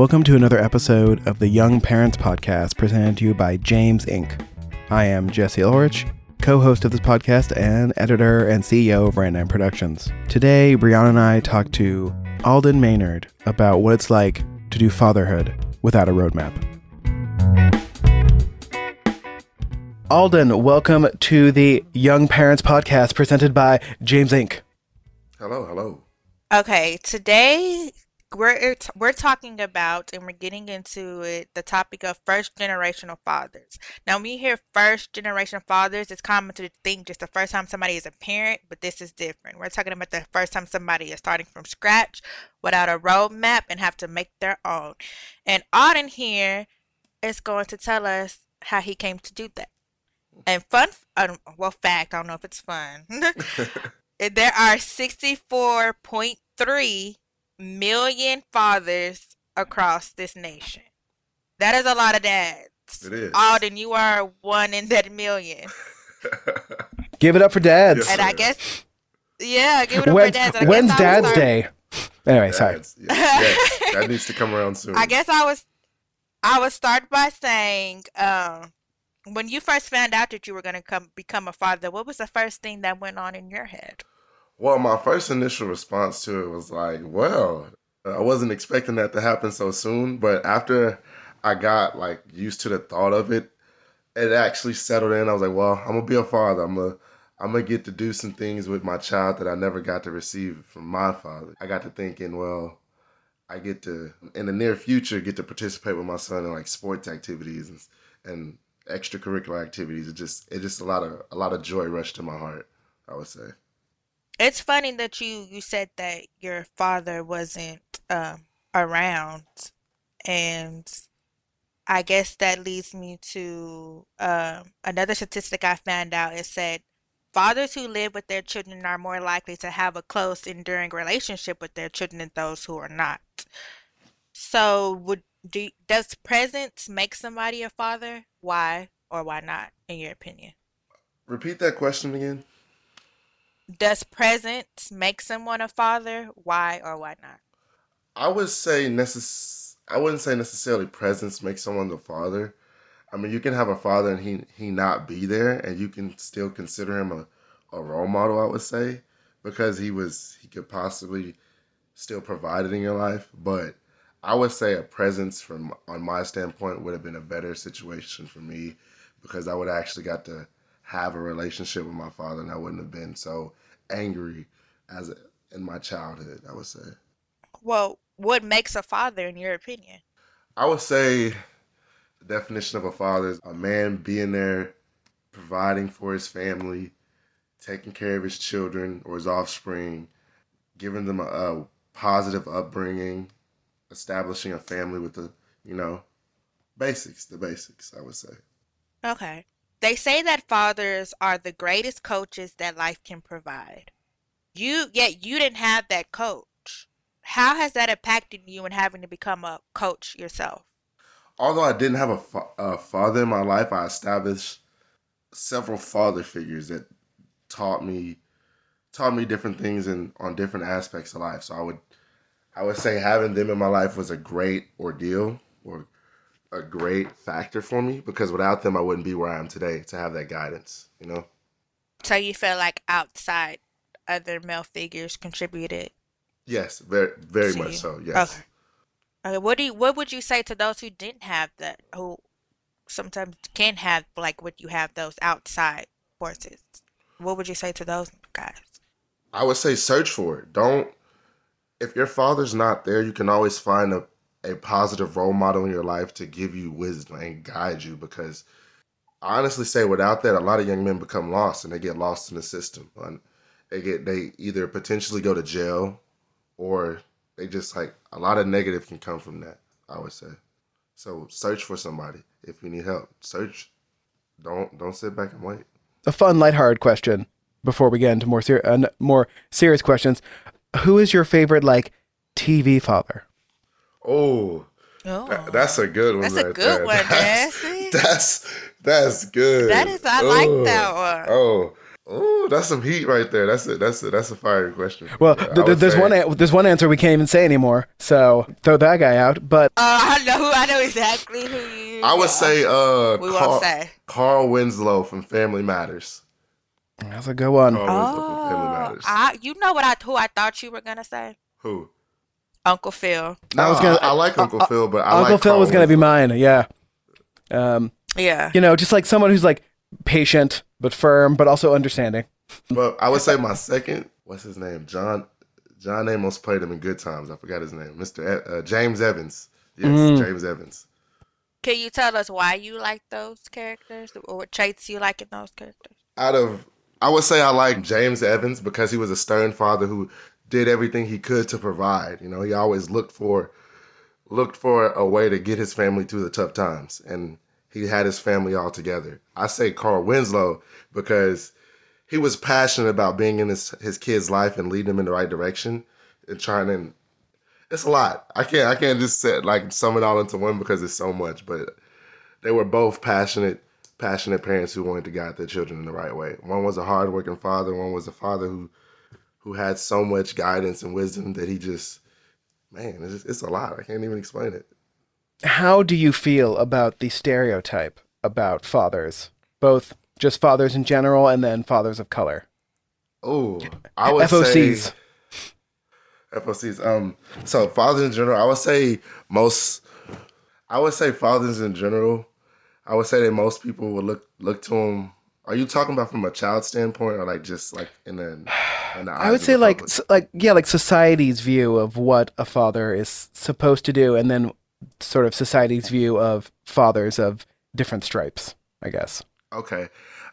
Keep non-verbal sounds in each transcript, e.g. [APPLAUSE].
Welcome to another episode of the Young Parents Podcast presented to you by James Inc. I am Jesse Ulrich, co host of this podcast and editor and CEO of Random Productions. Today, Brianna and I talk to Alden Maynard about what it's like to do fatherhood without a roadmap. Alden, welcome to the Young Parents Podcast presented by James Inc. Hello, hello. Okay, today we're we're talking about and we're getting into it the topic of first generational fathers. Now, when you hear first generation fathers, it's common to think just the first time somebody is a parent, but this is different. We're talking about the first time somebody is starting from scratch without a roadmap and have to make their own. And Alden here is going to tell us how he came to do that. And fun, uh, well, fact, I don't know if it's fun. [LAUGHS] [LAUGHS] there are 64.3 million fathers across this nation. That is a lot of dads. It is. Alden, you are one in that million. [LAUGHS] Give it up for dads. and I guess, yeah, give it up When's, for dads. When's guess I was Dad's start- Day? Anyway, sorry. Dads, yeah, yeah, that needs to come around soon. [LAUGHS] I guess I was, I would start by saying, um, when you first found out that you were going to come become a father, what was the first thing that went on in your head? Well, my first initial response to it was like, well, I wasn't expecting that to happen so soon, but after I got like used to the thought of it, it actually settled in. I was like, well, I'm gonna be a father. I'm gonna I'm gonna get to do some things with my child that I never got to receive from my father. I got to thinking, well, I get to in the near future get to participate with my son in like sports activities and, and extracurricular activities. It just it just a lot of a lot of joy rushed to my heart. I would say. It's funny that you you said that your father wasn't um, around, and I guess that leads me to um, another statistic I found out. It said fathers who live with their children are more likely to have a close, enduring relationship with their children than those who are not. So, would do does presence make somebody a father? Why or why not, in your opinion? Repeat that question again. Does presence make someone a father? Why or why not? I would say necess- I wouldn't say necessarily presence makes someone the father. I mean, you can have a father and he he not be there, and you can still consider him a, a role model. I would say because he was he could possibly still provide it in your life, but I would say a presence from on my standpoint would have been a better situation for me because I would actually got to have a relationship with my father, and I wouldn't have been so angry as in my childhood. I would say. Well, what makes a father in your opinion? I would say the definition of a father is a man being there, providing for his family, taking care of his children or his offspring, giving them a, a positive upbringing, establishing a family with the, you know, basics, the basics, I would say. Okay. They say that fathers are the greatest coaches that life can provide. You yet you didn't have that coach. How has that impacted you in having to become a coach yourself? Although I didn't have a, fa- a father in my life, I established several father figures that taught me taught me different things and on different aspects of life. So I would I would say having them in my life was a great ordeal or a great factor for me because without them I wouldn't be where I am today to have that guidance, you know? So you feel like outside other male figures contributed Yes, very very much you? so. Yes. Okay. Okay, what do you, what would you say to those who didn't have that, who sometimes can have like what you have those outside forces? What would you say to those guys? I would say search for it. Don't if your father's not there, you can always find a, a positive role model in your life to give you wisdom and guide you because I honestly say without that a lot of young men become lost and they get lost in the system. And they get they either potentially go to jail or they just like a lot of negative can come from that, I would say. So search for somebody if you need help. Search. Don't don't sit back and wait. A fun, lighthearted question before we get into more uh, more serious questions. Who is your favorite like TV father? Oh, Oh, That- that's a good one. That's a good there. [LAUGHS] one, That's, Jesse. that's that's good. that is, I like Oh, that one. Oh, oh, that's some heat right there. That's it. that's a that's a fire question. Well, Yeah, th- there's say- one a- there's one answer we can't even say anymore. So throw that guy out. But Uh, I know who. I know exactly who you. I would yeah. say uh We Carl, won't say. Carl Winslow from Family Matters. that's a good one. Carl Winslow from Family Oh, Matters. I. You know what I who I thought you were gonna say? Who? Uncle Phil. No, I was gonna- I, I like Uncle uh, Phil, but I Uncle like Phil Carl was gonna be mine. Yeah. Um, Yeah. you know, just like someone who's like patient but firm, but also understanding. But I would say my second. What's his name? John. John Amos played him in Good Times. I forgot his name. Mr. E- uh, James Evans. Yes, Mm. James Evans. Can you tell us why you like those characters, or what traits you like in those characters? Out of, I would say I like James Evans because he was a stern father who did everything he could to provide. You know, he always looked for, looked for a way to get his family through the tough times, and he had his family all together. I say Carl Winslow because he was passionate about being in his his kid's life and leading them in the right direction and trying to. It's a lot. I can't I can't just set like sum it all into one because it's so much. But they were both passionate passionate parents who wanted to guide their children in the right way. One was a hardworking father. One was a father who who had so much guidance and wisdom that he just man, it's, it's a lot. I can't even explain it. How do you feel about the stereotype about fathers, both just fathers in general and then fathers of color? Oh, I would FOCs. say FOCs. Um, so fathers in general, I would say most. I would say fathers in general. I would say that most people would look look to them. Are you talking about from a child standpoint, or like just like in the? In the [SIGHS] I would say like like yeah, like society's view of what a father is supposed to do, and then sort of society's view of fathers of different stripes. I guess. Okay,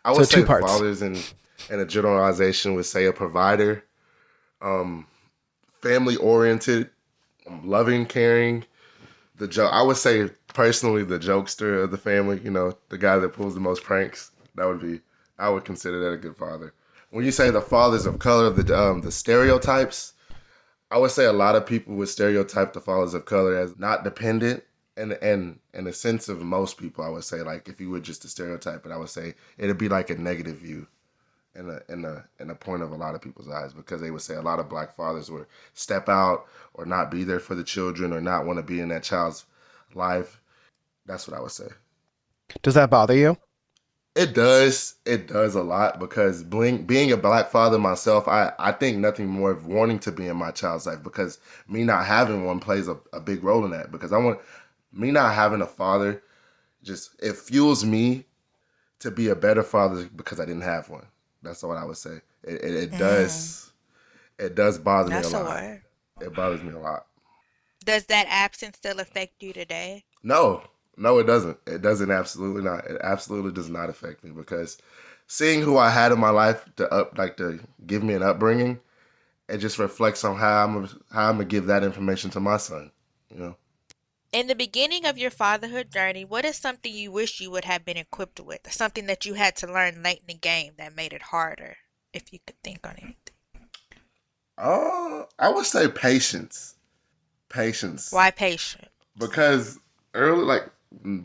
I So would two parts. fathers in in a generalization would say a provider, um, family oriented, um, loving, caring. The joke. I would say personally the jokester of the family. You know, the guy that pulls the most pranks. That would be. I would consider that a good father. When you say the fathers of color, the um, the stereotypes, I would say a lot of people would stereotype the fathers of color as not dependent, and and in the sense of most people, I would say like if you were just to stereotype it, I would say it'd be like a negative view, in a in a in a point of a lot of people's eyes because they would say a lot of black fathers would step out or not be there for the children or not want to be in that child's life. That's what I would say. Does that bother you? It does. It does a lot because being being a black father myself, I, I think nothing more of wanting to be in my child's life because me not having one plays a, a big role in that because I want me not having a father just it fuels me to be a better father because I didn't have one. That's what I would say. It it, it does it does bother That's me a a lot. word. It bothers me a lot. Does that absence still affect you today? No, no, it doesn't. It doesn't absolutely not. It absolutely does not affect me because seeing who I had in my life to up like to give me an upbringing, it just reflects on how I'm how I'm gonna give that information to my son. You know, In the beginning of your fatherhood journey, what is something you wish you would have been equipped with? Something that you had to learn late in the game that made it harder, if you could think on anything. uh, I would say patience, patience. Why patient? because early like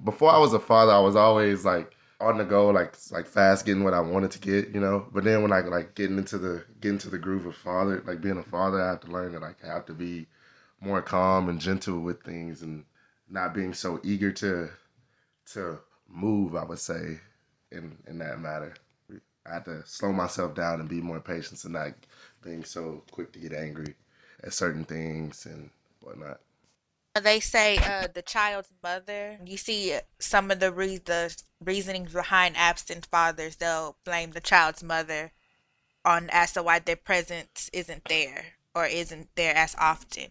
before I was a father, I was always like on the go, like like fast getting what I wanted to get, you know. But then when I like getting into the getting into the groove of father, like being a father, I have to learn that like I have to be more calm and gentle with things and not being so eager to to move. I would say in in that matter, I had to slow myself down and be more patient and not being so quick to get angry at certain things and whatnot. They say uh, the child's mother. You see some of the re- the reasonings behind absent fathers. They'll blame the child's mother on as to why their presence isn't there or isn't there as often.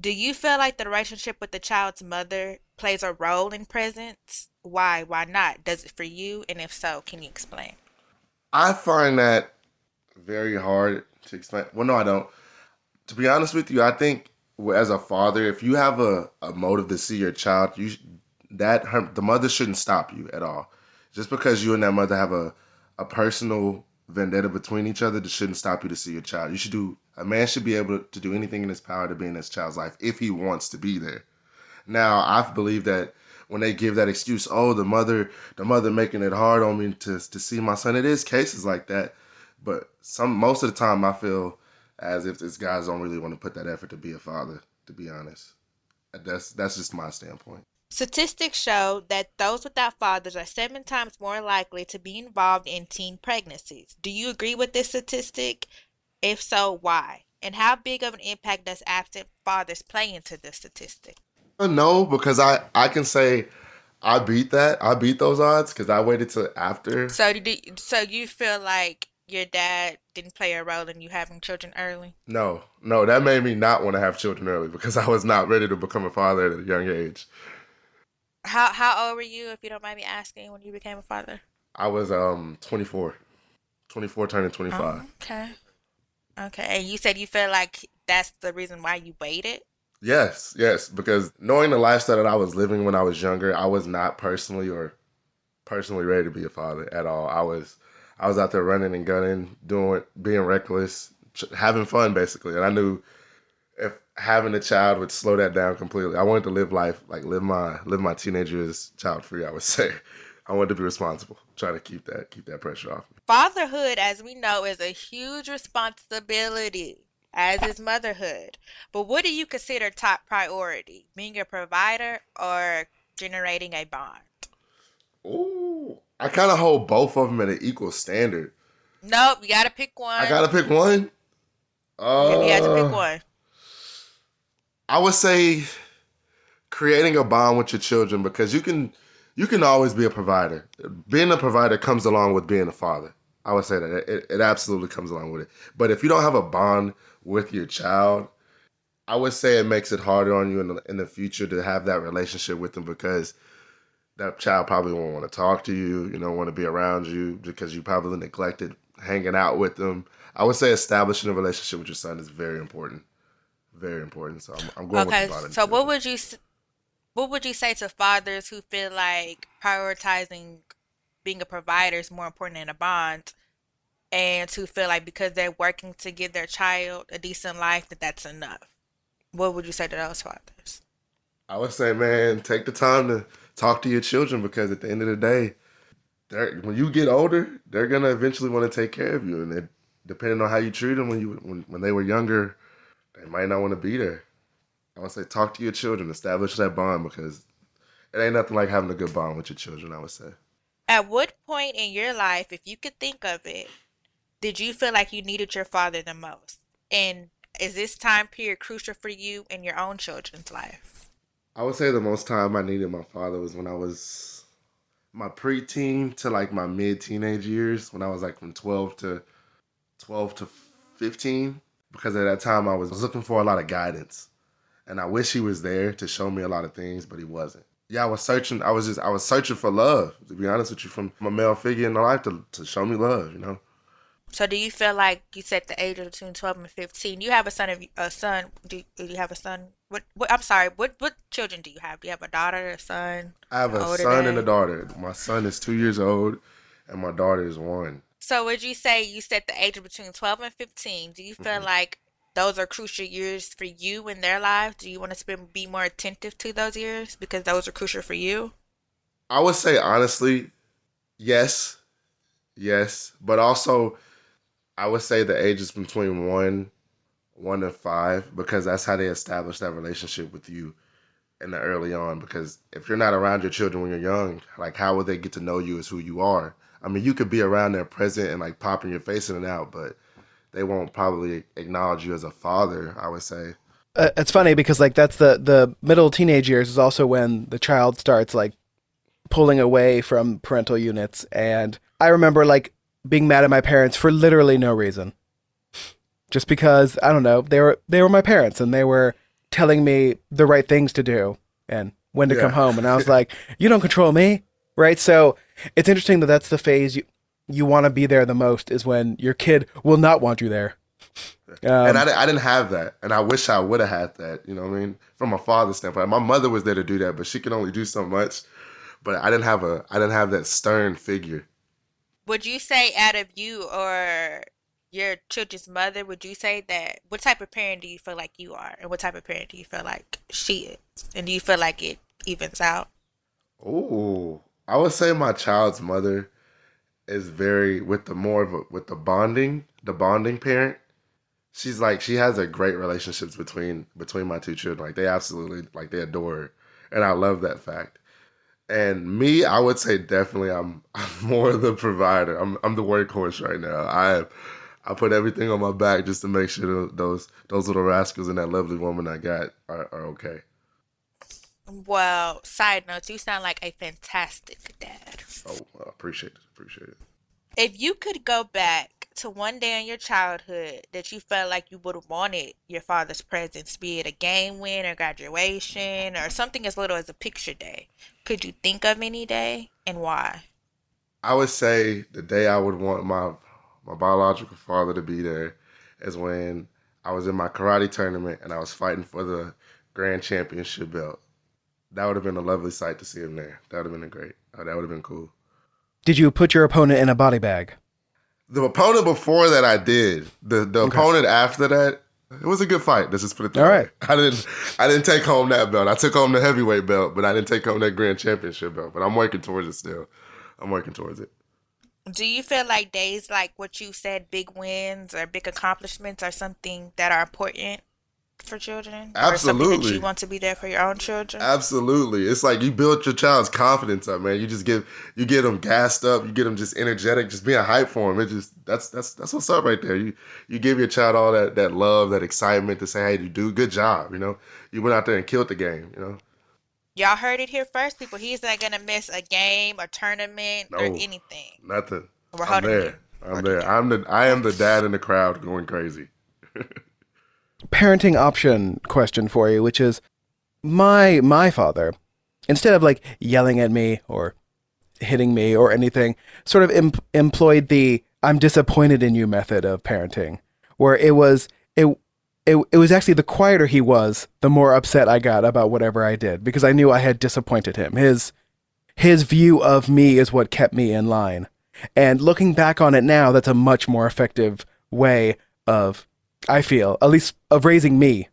Do you feel like the relationship with the child's mother plays a role in presence? Why? Why not? Does it for you? And if so, can you explain? I find that very hard to explain. Well, no, I don't. To be honest with you, I think as a father, if you have a, a motive to see your child, you that her, the mother shouldn't stop you at all. Just because you and that mother have a a personal vendetta between each other, that shouldn't stop you to see your child. You should do. A man should be able to do anything in his power to be in his child's life if he wants to be there. Now, I believe that when they give that excuse, oh, the mother, the mother making it hard on me to to see my son. It is cases like that, But some most of the time, I feel as if these guys don't really want to put that effort to be a father. To be honest, that's that's just my standpoint. Statistics show that those without fathers are seven times more likely to be involved in teen pregnancies. Do you agree with this statistic? If so, why? And how big of an impact does absent fathers play into this statistic? No, because I I can say I beat that. I beat those odds because I waited till after. So did so you feel like your dad didn't play a role in you having children early? No, no, that made me not want to have children early because I was not ready to become a father at a young age. How how old were you, if you don't mind me asking, when you became a father? I was um 24, 24 turning 25. Oh, okay, okay. And you said you feel like that's the reason why you waited. Yes, yes, because knowing the lifestyle that I was living when I was younger, I was not personally or personally ready to be a father at all. I was I was out there running and gunning, doing being reckless, having fun basically, and I knew if having a child would slow that down completely. I wanted to live life like live my live my teenagers child free. I would [LAUGHS] say, I wanted to be responsible, try to keep that keep that pressure off. Fatherhood, as we know, is a huge responsibility, as is motherhood. But what do you consider top priority? Being a provider or generating a bond? Ooh, I kind of hold both of them at an equal standard. Nope, you gotta pick one. I gotta pick one. Uh, you had to pick Uh, one. I would say creating a bond with your children because you can you can always be a provider. Being a provider comes along with being a father. I would say that it, it absolutely comes along with it. But if you don't have a bond with your child, I would say it makes it harder on you in the, in the future to have that relationship with them because that child probably won't want to talk to you, you know, want to be around you because you probably neglected hanging out with them. I would say establishing a relationship with your son is very important, very important. So I'm, I'm going Okay, with so what would you what would you say to fathers who feel like prioritizing being a provider is more important than a bond, and who feel like because they're working to give their child a decent life that that's enough? What would you say to those fathers? I would say, man, take the time to talk to your children because at the end of the day, when you get older, they're gonna eventually want to take care of you, and it, depending on how you treat them when you when, when they were younger, they might not want to be there. I would say talk to your children, establish that bond because it ain't nothing like having a good bond with your children. I would say. At what point in your life, if you could think of it, did you feel like you needed your father the most? And is this time period crucial for you in your own children's life? I would say the most time I needed my father was when I was my preteen to like my mid teenage years, when I was like from 12 to 12 to 15, because at that time I was looking for a lot of guidance. And I wish he was there to show me a lot of things, but he wasn't. Yeah, I was searching. I was just, I was searching for love, to be honest with you, from a male figure in my life to, to show me love, you know? So do you feel like you said the age of between 12 and 15? You have a son of a son. Do, do you have a son? What, what I'm sorry. What what children do you have? Do you have a daughter, a son? I have a son and a daughter. My son is two years old, and my daughter is one. So would you say you said the age of between 12 and 15? Do you feel Mhm. like those are crucial years for you in their lives? Do you want to spend, be more attentive to those years because those are crucial for you? I would say honestly, yes, yes, but also I would say the ages between one, one and five because that's how they establish that relationship with you in the early on. Because if you're not around your children when you're young, like how will they get to know you as who you are? I mean, you could be around there present and like popping your face in and out, but they won't probably acknowledge you as a father. I would say. Uh, it's funny because like that's the the middle teenage years is also when the child starts like pulling away from parental units and I remember like being mad at my parents for literally no reason. Just because I don't know, they were they were my parents and they were telling me the right things to do and when to Yeah. come home and I was like, you don't control me, right? So it's interesting that that's the phase you you want to be there the most is when your kid will not want you there. Um, and I, I didn't have that, and I wish I would have had that. You know what I mean? From a father's standpoint, my mother was there to do that, but she could only do so much. But I didn't have a, I didn't have that stern figure. Would you say out of you or your children's mother, would you say that what type of parent do you feel like you are and what type of parent do you feel like she is? And do you feel like it evens out? Ooh, I would say my child's mother is very with the more of a, with the bonding, the bonding parent. She's like she has a great relationships between between my two children. Like they absolutely like they adore her, and I love that fact. And me, I would say definitely I'm [LAUGHS] I'm more the provider. I'm I'm the workhorse right now. I I put everything on my back just to make sure those those little rascals and that lovely woman I got are, are okay. Well, side notes, you sound like a fantastic dad. Oh, I appreciate it. Appreciate it. If you could go back to one day in your childhood that you felt like you would have wanted your father's presence, be it a game win or graduation or something as little as a picture day, could you think of any day and why? I would say the day I would want my my biological father to be there is when I was in my karate tournament and I was fighting for the grand championship belt that would have been a lovely sight to see him there. That would have been a great. That would have been cool. Did you put your opponent in a body bag? The opponent before that, I did. The the okay. opponent after that, it was a good fight. Let's just put it that All way. right. [LAUGHS] I didn't I didn't take home that belt. I took home the heavyweight belt, but I didn't take home that grand championship belt. But I'm working towards it still. I'm working towards it. Do you feel like days like what you said, big wins or big accomplishments, are something that are important for children? Absolutely. you want to be there for your own children? Absolutely. It's like you build your child's confidence up, man. You just get you get them gassed up. You get them just energetic, just being hype for them. It just that's that's that's what's up right there. You you give your child all that that love, that excitement to say, hey, you do good job. You know, you went out there and killed the game. You know. Y'all heard it here first, people. He's not gonna miss a game, a tournament, no, or anything. Nothing. We're I'm there. You. I'm there. I'm the I am the dad in the crowd going crazy. [LAUGHS] parenting option question for you, which is my my father, instead of like yelling at me or hitting me or anything, sort of em- employed the "I'm disappointed in you" method of parenting, where it was it. It, it was actually the quieter he was, the more upset I got about whatever I did because I knew I had disappointed him. His his view of me is what kept me in line. And looking back on it now, that's a much more effective way of I feel, at least of raising me,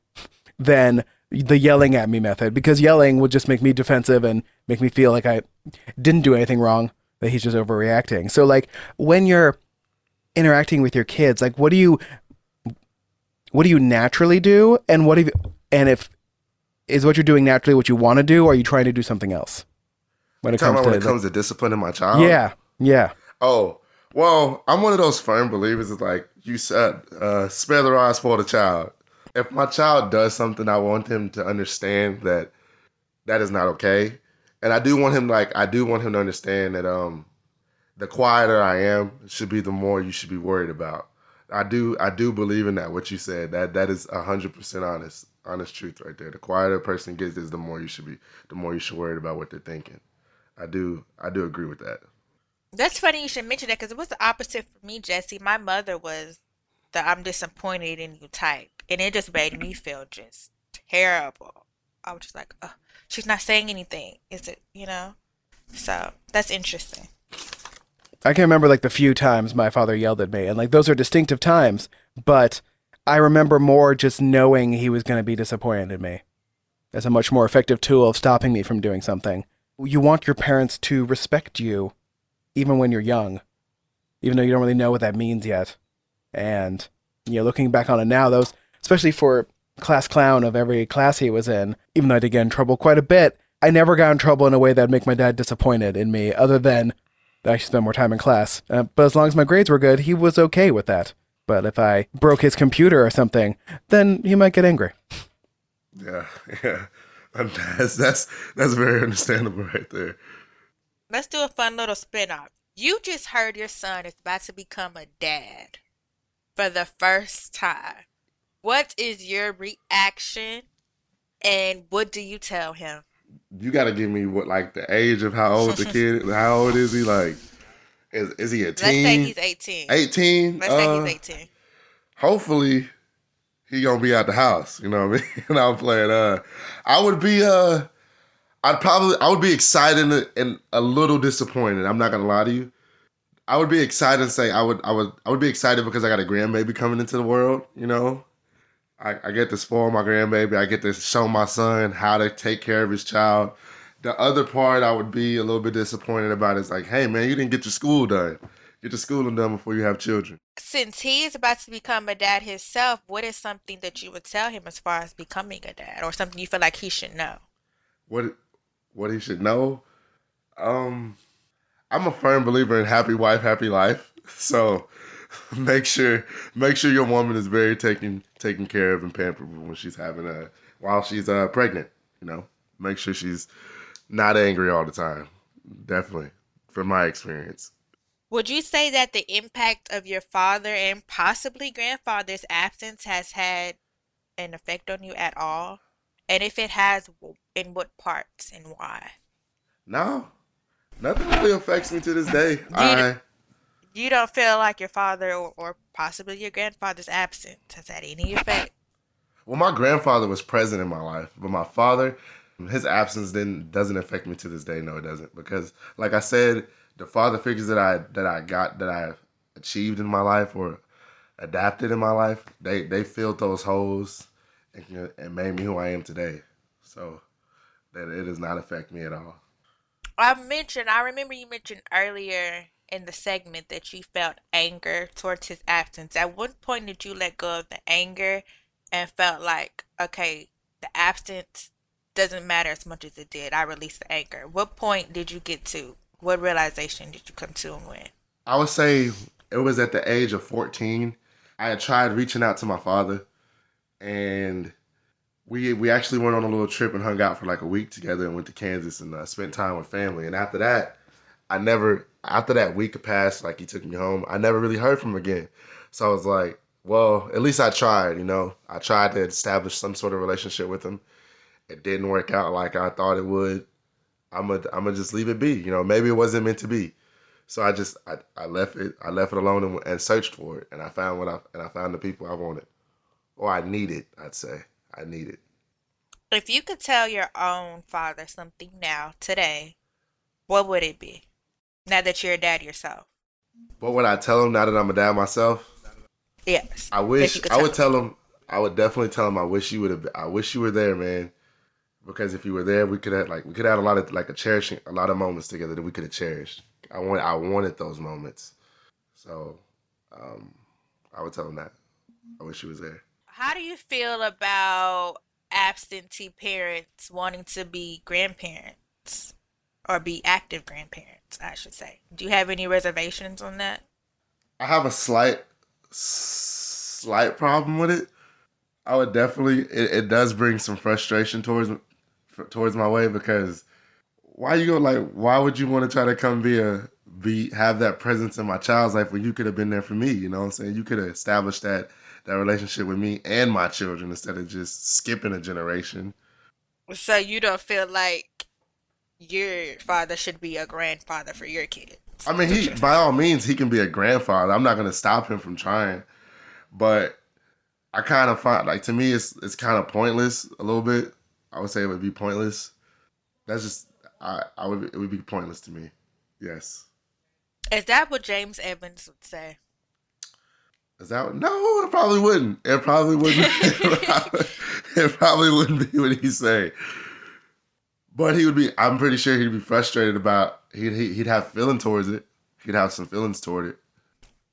than the yelling at me method because yelling would just make me defensive and make me feel like I didn't do anything wrong, that he's just overreacting. So like when you're interacting with your kids, like what do you what do you naturally do and what if and if is what you're doing naturally what you want to do or are you trying to do something else? When it comes to when it comes to disciplining my child? Yeah. Yeah. Oh, well, I'm one of those firm believers. Is like you said, uh, spare the rod, spoil the child. If my child does something, I want him to understand that that is not okay, and I do want him like I do want him to understand that um, the quieter I am should be the more you should be worried about. I do I do believe in that. What you said that that is hundred percent honest honest truth right there. The quieter a person gets is the more you should be the more you should worry about what they're thinking. I do I do agree with that. That's funny you should mention that because it was the opposite for me, Jesse. My mother was the I'm disappointed in you type, and it just made me feel just terrible. I was just like, oh, she's not saying anything. Is it, you know? So that's interesting. I can remember like the few times my father yelled at me, and like those are distinctive times, but I remember more just knowing he was going to be disappointed in me as a much more effective tool of stopping me from doing something. You want your parents to respect you even when you're young, even though you don't really know what that means yet. And you know, looking back on it now, those especially for class clown of every class he was in, even though I did get in trouble quite a bit, I never got in trouble in a way that'd make my dad disappointed in me, other than that I should spend more time in class. Uh, but as long as my grades were good, he was okay with that. But if I broke his computer or something, then he might get angry. Yeah, [LAUGHS] yeah. That's that's that's very understandable right there. Let's do a fun little spin off. You just heard your son is about to become a dad for the first time. What is your reaction and what do you tell him? You got to give me what, like the age of how old the [LAUGHS] kid, how old is he? Like, is, is he a teen? Let's say he's 18. 18? Let's uh, say he's 18. Hopefully, he gonna be out the house. You know what I mean? [LAUGHS] and I'm playing. Uh, I would be uh, I'd probably I would be excited and a little disappointed. I'm not gonna lie to you. I would be excited and say I would I would I would be excited because I got a grandbaby coming into the world. You know, I, I get to spoil my grandbaby. I get to show my son how to take care of his child. The other part I would be a little bit disappointed about is like, hey man, you didn't get your school done. Get your schooling done before you have children. Since he is about to become a dad himself, what is something that you would tell him as far as becoming a dad, or something you feel like he should know? What what he should know? Um, I'm a firm believer in happy wife, happy life. [LAUGHS] So [LAUGHS] make sure make sure your woman is very taken taken care of and pampered when she's having a while she's uh pregnant. You know, make sure she's not angry all the time. Definitely, from my experience. Would you say that the impact of your father and possibly grandfather's absence has had an effect on you at all? And if it has, in what parts and why? No, nothing really affects me to this day. [LAUGHS] You, I you don't feel like your father or, or possibly your grandfather's absence has had any effect? well, my grandfather was present in my life, but my father, his absence didn't doesn't affect me to this day. No, it doesn't because, like I said, the father figures that I that I got that I achieved in my life or adapted in my life, they they filled those holes and, and made me who I am today. So that it does not affect me at all. I mentioned, I remember you mentioned earlier in the segment that you felt anger towards his absence. At what point did you let go of the anger and felt like, okay, the absence doesn't matter as much as it did. I released the anger. What point did you get to? What realization did you come to and when? I would say it was at the age of 14. I had tried reaching out to my father, and we we actually went on a little trip and hung out for like a week together and went to Kansas and uh, spent time with family. And after that, I never after that week passed, like he took me home. I never really heard from him again. So I was like, well, at least I tried. You know, I tried to establish some sort of relationship with him. It didn't work out like I thought it would. I'm gonna I'm gonna just leave it be. You know, maybe it wasn't meant to be. So I just I, I left it I left it alone and, and searched for it and I found what I and I found the people I wanted or I needed. I'd say I needed. If you could tell your own father something now, today, what would it be? Now that you're a dad yourself. What would I tell him now that I'm a dad myself? Yes. I wish I would tell tell him. I would definitely tell him. I wish you would have. I wish you were there, man. Because if you were there, we could have like we could have a lot of like a cherishing a lot of moments together that we could have cherished. I want I wanted those moments, so um, I would tell him that. I wish you was there. How do you feel about absentee parents wanting to be grandparents or be active grandparents, I should say? Do you have any reservations on that? I have a slight slight problem with it. I would definitely. It, it does bring some frustration towards towards my way because why you go like why would you want to try to come be a be have that presence in my child's life when you could have been there for me you know what i'm saying you could have established that that relationship with me and my children instead of just skipping a generation. So you don't feel like your father should be a grandfather for your kids? i mean he by all means he can be a grandfather. I'm not going to stop him from trying. But i kind of find like to me it's it's kind of pointless a little bit. I would say it would be pointless. That's just i i would it would be pointless to me. Yes. Is that what James Evans would say? Is that no? It probably wouldn't. It probably wouldn't. [LAUGHS] it, probably, it probably wouldn't be what he's saying. But he would be. I'm pretty sure he'd be frustrated about. He'd he- he'd have feeling towards it. He'd have some feelings toward it.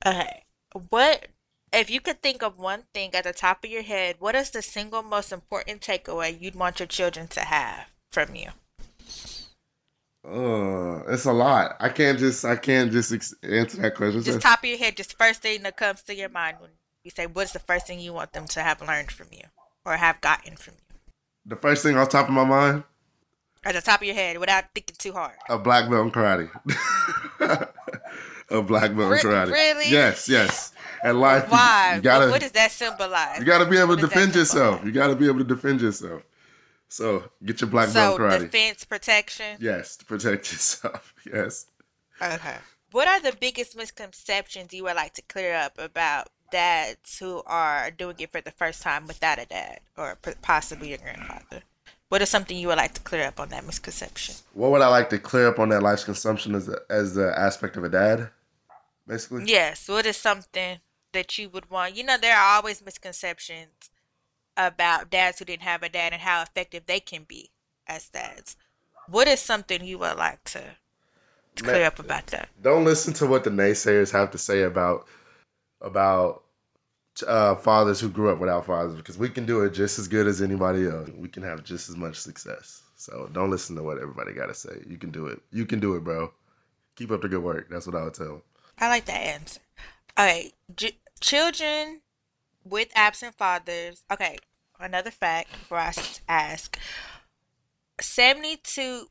Okay. What if you could think of one thing at the top of your head, what is the single most important takeaway you'd want your children to have from you? Uh, it's a lot. I can't just. I can't just ex- answer that question. Just top of your head, just first thing that comes to your mind when you say what's the first thing you want them to have learned from you or have gotten from you? the first thing off the top of my mind: At the top of your head without thinking too hard. a black belt in karate. [LAUGHS] a black belt in karate. really? Yes, yes. And life, Why? you gotta. what, what does that symbolize? You got to be able to defend yourself. You got to be able to defend yourself. So get your black So belt karate. defense, protection. yes, to protect [LAUGHS] yourself. Yes. Okay. What are the biggest misconceptions you would like to clear up about dads who are doing it for the first time without a dad or possibly a grandfather? What is something you would like to clear up on that misconception? What would I like to clear up on that life's consumption as the, as the aspect of a dad, basically? Yes, what is something that you would want? You know, there are always misconceptions about dads who didn't have a dad and how effective they can be as dads. What is something you would like to to clear Man. up about that. Don't listen to what the naysayers have to say about about uh, fathers who grew up without fathers because we can do it just as good as anybody else. We can have just as much success. So don't listen to what everybody got to say. You can do it. You can do it, bro. Keep up the good work. That's what I would tell them. I like that answer. All right, j- children with absent fathers. Okay, another fact for us to ask: seventy-two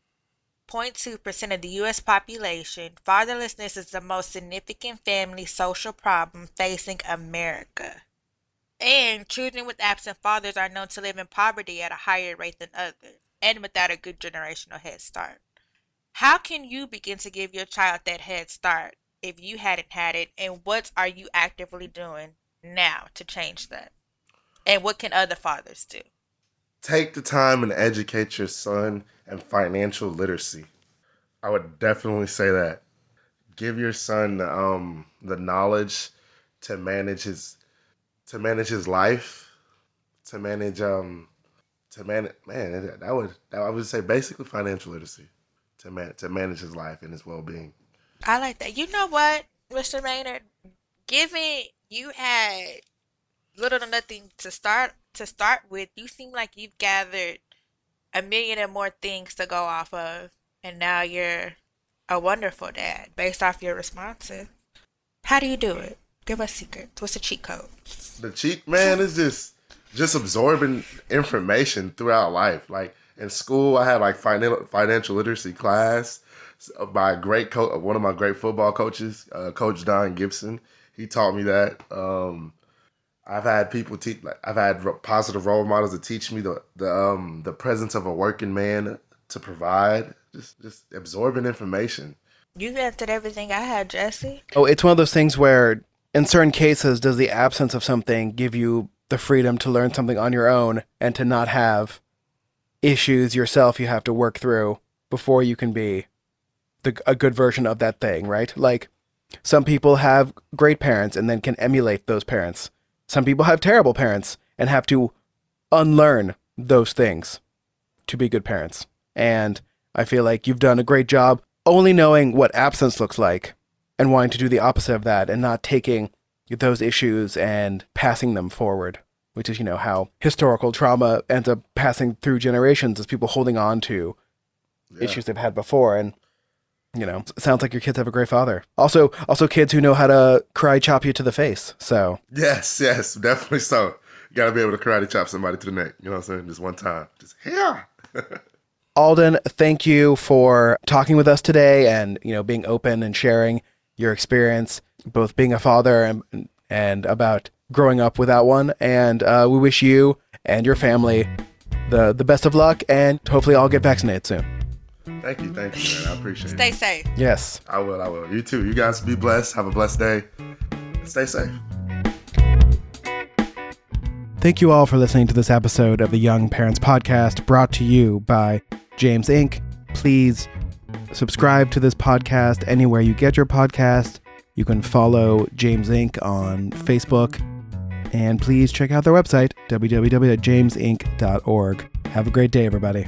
point two percent of the U.S. population, fatherlessness is the most significant family social problem facing America. And children with absent fathers are known to live in poverty at a higher rate than others, and without a good generational head start. How can you begin to give your child that head start if you hadn't had it? And what are you actively doing now to change that? And what can other fathers do? Take the time and educate your son in financial literacy. I would definitely say that. Give your son um, the knowledge to manage his to manage his life, to manage um to manage man that would that, I would say basically financial literacy to man to manage his life and his well being. I like that. You know what, Mr. Maynard? Given you had little to nothing to start to start with, you seem like you've gathered a million and more things to go off of, and now you're a wonderful dad based off your responses. How do you do it? Give us secrets. What's the cheat code? The cheat man is just just absorbing information throughout life. Like in school, I had like finan- financial literacy class by a great coach, one of my great football coaches, uh, Coach Don Gibson. He taught me that. Um, I've had people teach, like I've had positive role models to teach me the the um the presence of a working man to provide. Just just absorbing information. You answered everything I had, Jesse. Oh, it's one of those things where, in certain cases, does the absence of something give you the freedom to learn something on your own and to not have issues yourself you have to work through before you can be the, a good version of that thing, right? Like, some people have great parents and then can emulate those parents. Some people have terrible parents and have to unlearn those things to be good parents. And I feel like you've done a great job only knowing what absence looks like and wanting to do the opposite of that and not taking those issues and passing them forward, which is, you know, how historical trauma ends up passing through generations as people holding on to Yeah. issues they've had before. And, you know, it sounds like your kids have a great father. Also, also kids who know how to cry chop you to the face. So, Yes, yes, definitely so. You gotta be able to karate chop somebody to the neck. You know what I'm saying? Just one time. Just here. [LAUGHS] Alden, thank you for talking with us today and you know being open and sharing your experience, both being a father and and about growing up without one. And uh, we wish you and your family the the best of luck, and hopefully I'll get vaccinated soon. Thank you, thank you, man. I appreciate Stay it. Stay safe. Yes. I will, I will. You too. You guys be blessed. Have a blessed day. Stay safe. Thank you all for listening to this episode of the Young Parents Podcast brought to you by James Inc. Please subscribe to this podcast anywhere you get your podcast. You can follow James Inc. on Facebook. And please check out their website, www.jamesinc.org. Have a great day, everybody.